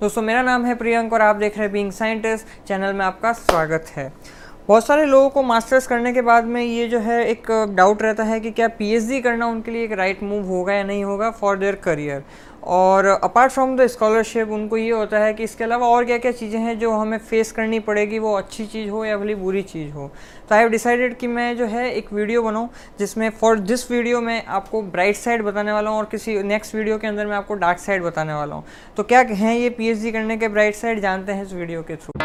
दोस्तों, मेरा नाम है प्रियंक और आप देख रहे हैं बीइंग साइंटिस्ट चैनल में आपका स्वागत है। बहुत सारे लोगों को मास्टर्स करने के बाद में ये जो है एक डाउट रहता है कि क्या पीएचडी करना उनके लिए एक राइट मूव होगा या नहीं होगा फॉर देयर करियर और अपार्ट फ्रॉम द स्कॉलरशिप उनको ये होता है कि इसके अलावा और क्या क्या चीज़ें हैं जो हमें फेस करनी पड़ेगी, वो अच्छी चीज़ हो या भली बुरी चीज़ हो। तो आई हैव डिसाइडेड कि मैं जो है एक वीडियो बनाऊँ, जिसमें फॉर दिस वीडियो मैं आपको ब्राइट साइड बताने वाला हूँ और किसी नेक्स्ट वीडियो के अंदर मैं आपको डार्क साइड बताने वाला हूँ। तो क्या हैं ये पी करने के ब्राइट साइड जानते हैं इस वीडियो के थ्रू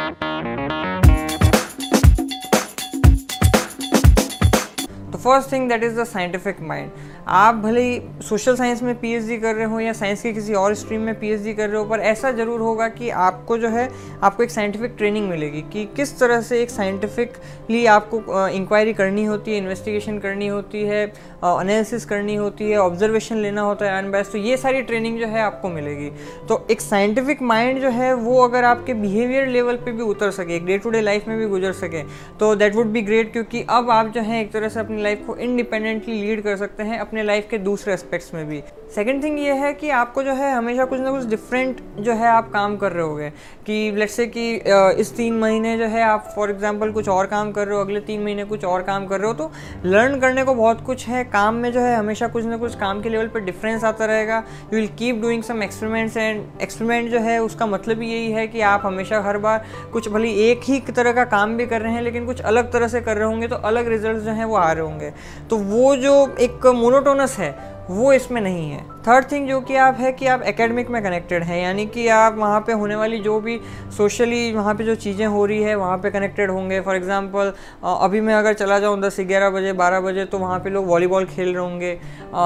तो first thing that is the scientific mind आप भले ही सोशल साइंस में पीएचडी कर रहे हो या साइंस के किसी और स्ट्रीम में पीएचडी कर रहे हो, पर ऐसा ज़रूर होगा कि आपको जो है, आपको एक साइंटिफिक ट्रेनिंग मिलेगी कि किस तरह से एक साइंटिफिकली आपको इंक्वायरी करनी होती है इन्वेस्टिगेशन करनी होती है एनालिसिस करनी होती है ऑब्जर्वेशन लेना होता है अनबैस तो ये सारी ट्रेनिंग जो है आपको मिलेगी। तो एक साइंटिफिक माइंड जो है, वो अगर आपके बिहेवियर लेवल पर भी उतर सके, एक डे टू डे लाइफ में भी गुजर सके तो दैट वुड बी ग्रेट क्योंकि अब आप जो है एक तरह से अपनी लाइफ को इंडिपेंडेंटली लीड कर सकते हैं, अपने लाइफ के दूसरे एस्पेक्ट्स में भी। सेकेंड थिंग ये है कि आपको जो है हमेशा कुछ ना कुछ डिफरेंट जो है आप काम कर रहे होगे। कि लेट्स से कि इस तीन महीने जो है आप फॉर एग्जांपल कुछ और काम कर रहे हो, अगले तीन महीने कुछ और काम कर रहे हो तो लर्न करने को बहुत कुछ है। काम में जो है हमेशा कुछ ना कुछ काम के लेवल पर डिफरेंस आता रहेगा। You will keep doing some experiments and experiment जो है उसका मतलब यही है कि आप हमेशा हर बार कुछ भले एक ही तरह का काम भी कर रहे हैं, लेकिन कुछ अलग तरह से कर रहे होंगे तो अलग रिज़ल्ट जो हैं वो आ रहे होंगे। तो वो जो एक मोनोटोनस है। वो इसमें नहीं है। थर्ड थिंग जो कि आप है कि आप एकेडमिक में कनेक्टेड हैं, यानी कि आप वहाँ पे होने वाली जो भी सोशली वहाँ पे जो चीज़ें हो रही है, वहाँ पे कनेक्टेड होंगे। फॉर एग्जांपल अभी मैं अगर चला जाऊँ दस ग्यारह बजे, बारह बजे तो वहाँ पे लोग वॉलीबॉल खेल रहे होंगे।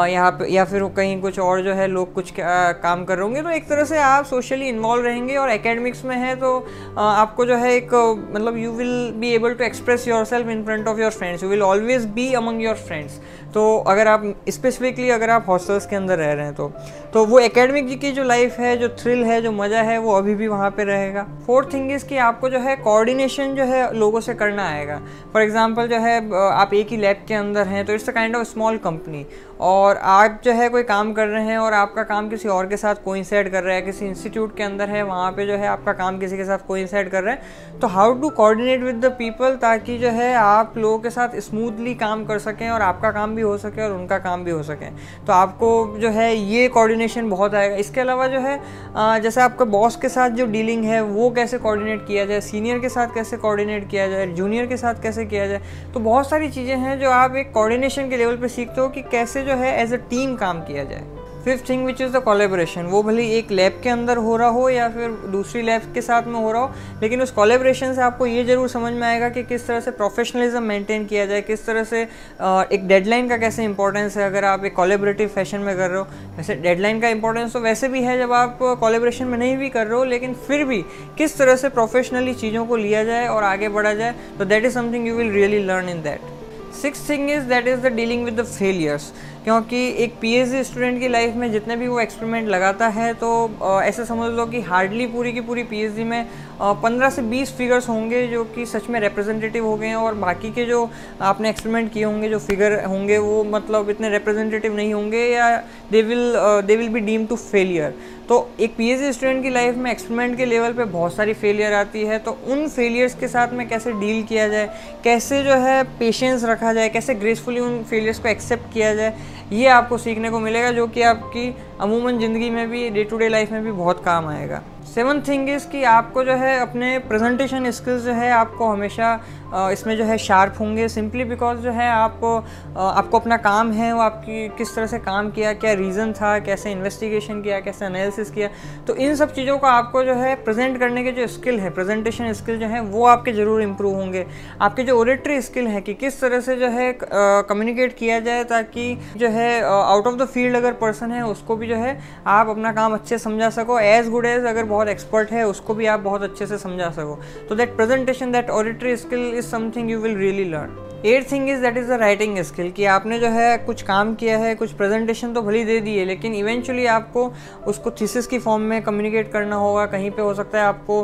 यहाँ पे, या फिर कहीं कुछ और जो है लोग कुछ काम कर रहे होंगे। तो एक तरह से आप सोशली इन्वॉल्व रहेंगे और एकेडमिक्स में है तो आपको जो है एक मतलब you will be able to express yourself in front of your friends you will always be among your friends तो अगर आप स्पेसिफिकली अगर आप हॉस्टल्स के अंदर रह रहे हैं तो तो वो एकेडमिक की जो लाइफ है, जो थ्रिल है, जो मज़ा है, वो अभी भी वहाँ पे रहेगा। फोर्थ थिंग इज़ कि आपको जो है कोऑर्डिनेशन जो है लोगों से करना आएगा। फॉर एग्जांपल जो है आप एक ही लैब के अंदर हैं तो it's a kind of small company और आप जो है कोई काम कर रहे हैं और आपका काम किसी और के साथ कोइंसाइड कर रहा है, किसी इंस्टीट्यूट के अंदर है, वहाँ पे जो है आपका काम किसी के साथ कोइंसाइड कर रहा है तो how to coordinate with the people ताकि जो है आप लोगों के साथ स्मूथली काम कर सकें और आपका काम भी हो सके और उनका काम भी हो सके। तो आपको जो है ये कोऑर्डिनेशन बहुत आएगा। इसके अलावा जो है जैसे आपका बॉस के साथ जो डीलिंग है, वो कैसे कोऑर्डिनेट किया जाए सीनियर के साथ कैसे कोऑर्डिनेट किया जाए जूनियर के साथ कैसे किया जाए तो बहुत सारी चीज़ें हैं जो आप एक कोऑर्डिनेशन के लेवल पर सीखते हो कि कैसे जो है एज अ टीम काम किया जाए। Fifth thing which is the collaboration वो भले एक लैब के अंदर हो रहा हो या फिर दूसरी लैब के साथ में हो रहा हो, लेकिन उस कोलेब्रेशन से आपको ये ज़रूर समझ में आएगा कि किस तरह से प्रोफेशनलिज्म मेंटेन किया जाए, किस तरह से एक डेडलाइन का कैसे इंपॉर्टेंस है अगर आप एक कोलेबरेटिव फ़ैशन में कर रहे हो। वैसे डेडलाइन का इंपॉर्टेंस तो वैसे भी है जब आप कोलेब्रेशन में नहीं भी कर रहे हो, लेकिन फिर भी किस तरह से प्रोफेशनली चीज़ों को लिया जाए और आगे बढ़ा जाए तो that is something you will really learn in that six thing is that is the dealing with the failures क्योंकि एक पीएचडी स्टूडेंट की लाइफ में जितने भी वो एक्सपेरिमेंट लगाता है तो ऐसे समझ लो कि हार्डली पूरी की पूरी पीएचडी में पंद्रह से बीस फिगर्स होंगे जो कि सच में रिप्रेजेंटेटिव हो गए हैं और बाकी के जो आपने एक्सपेरिमेंट किए होंगे, जो फिगर होंगे, वो मतलब इतने रिप्रेजेंटेटिव नहीं होंगे या they will they will be deem to failure तो एक पीएचडी स्टूडेंट की लाइफ में एक्सपेरिमेंट के लेवल पे बहुत सारी फेलियर आती है तो उन फेलियर्स के साथ में कैसे डील किया जाए? कैसे जो है पेशेंस रखा जाए? कैसे ग्रेसफुली उन फेलियर्स को एक्सेप्ट किया जाए? ये आपको सीखने को मिलेगा, जो कि आपकी अमूमन ज़िंदगी में भी डे टू डे लाइफ में भी बहुत काम आएगा। सेवन थिंग इज़ कि आपको जो है अपने प्रेजेंटेशन स्किल्स जो है आपको हमेशा इसमें जो है शार्प होंगे सिंपली बिकॉज़ जो है आप आपको अपना काम है, वो आपकी किस तरह से काम किया, क्या रीज़न था, कैसे इन्वेस्टिगेशन किया, कैसे एनालिसिस किया। तो इन सब चीज़ों को आपको जो है प्रेजेंट करने के जो स्किल है, प्रेजेंटेशन स्किल जो है, वो आपके ज़रूर इम्प्रूव होंगे। आपके जो ओरेटरी स्किल है कि किस तरह से जो है कम्युनिकेट किया जाए ताकि जो है आउट ऑफ़ द फ़ील्ड अगर पर्सन है, उसको भी जो है आप अपना काम अच्छे समझा सको। एज गुड एज अगर बहुत एक्सपर्ट है, उसको भी आप बहुत अच्छे से समझा सको। तो that presentation that auditory skill is something you will really learn eight thing is that is the writing skill कि आपने जो है कुछ काम किया है, कुछ प्रेजेंटेशन तो भली दे दी है, लेकिन इवेंचुअली आपको उसको थीसिस की फॉर्म में कम्युनिकेट करना होगा, कहीं पे हो सकता है आपको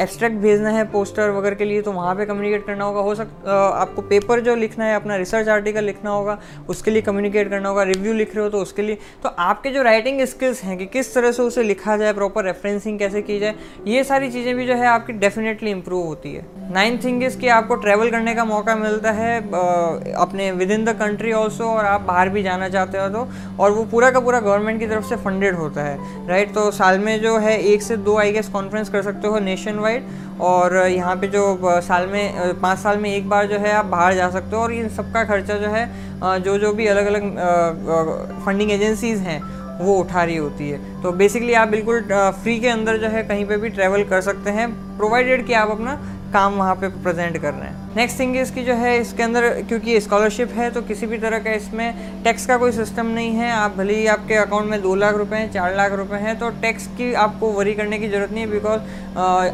एब्स्ट्रैक्ट भेजना है पोस्टर वगैरह के लिए तो वहाँ पे कम्युनिकेट करना होगा। हो सक आपको पेपर जो लिखना है, अपना रिसर्च आर्टिकल लिखना होगा, उसके लिए कम्युनिकेट करना होगा रिव्यू लिख रहे हो तो उसके लिए। तो आपके जो राइटिंग स्किल्स हैं कि किस तरह से उसे लिखा जाए प्रॉपर रेफरेंसिंग कैसे की जाए, ये सारी चीज़ें भी जो है आपकी डेफिनेटली इंप्रूव होती है। नाइन थिंग इज़ कि आपको ट्रैवल करने का मौका मिलता है अपने with in the country also और आप बाहर भी जाना चाहते हो तो और वो पूरा का पूरा गवर्नमेंट की तरफ़ से फंडेड होता है राइट तो साल में जो है एक से दो आई गेस कॉन्फ्रेंस कर सकते हो नेशन वाइड और यहाँ पे जो साल में पाँच साल में एक बार जो है आप बाहर जा सकते हो और इन सबका खर्चा जो है जो जो भी अलग अलग फंडिंग एजेंसीज़ हैं, वो उठा रही होती है। तो बेसिकली आप बिल्कुल फ्री के अंदर जो है कहीं पे भी ट्रैवल कर सकते हैं प्रोवाइडेड कि आप अपना काम वहाँ पे प्रेजेंट कर रहे हैं। नेक्स्ट थिंग इसकी जो है इसके अंदर क्योंकि स्कॉलरशिप है तो किसी भी तरह का इसमें टैक्स का कोई सिस्टम नहीं है। आप भले ही आपके अकाउंट में दो लाख रुपए हैं चार लाख रुपए हैं तो टैक्स की आपको वरी करने की ज़रूरत नहीं है बिकॉज़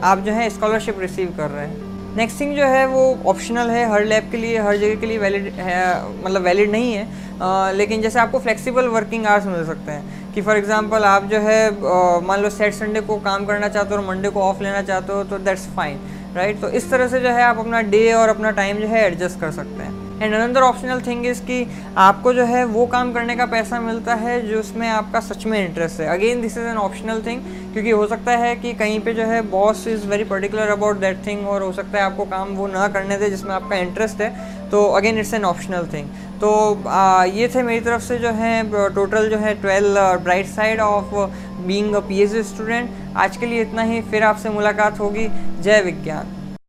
आप जो है स्कॉलरशिप रिसीव कर रहे हैं। नेक्स्ट थिंग जो है वो ऑप्शनल है हर लैब के लिए हर जगह के लिए वैलिड है मतलब वैलिड नहीं है। आ, लेकिन जैसे आपको फ्लेक्सिबल वर्किंग आवर्स मिल सकते हैं। कि फॉर एग्जांपल आप जो है मान लो सेट संडे को काम करना चाहते हो और मंडे को ऑफ़ लेना चाहते हो तो दैट्स फाइन राइट तो इस तरह से जो है आप अपना डे और अपना टाइम जो है एडजस्ट कर सकते हैं. And another optional thing is कि आपको जो है वो काम करने का पैसा मिलता है जो उसमें आपका सच में इंटरेस्ट है. Again this is an optional thing क्योंकि हो सकता है कि कहीं पे जो है boss is very particular about that thing और हो सकता है आपको काम वो ना करने दे जिसमें आपका इंटरेस्ट है. तो again it's an optional thing तो आ, ये थे मेरी तरफ़ से जो है टोटल जो है twelve bright side of being a PhD student आज के लिए इतना ही फिर आपसे मुलाकात होगी. जय विज्ञान.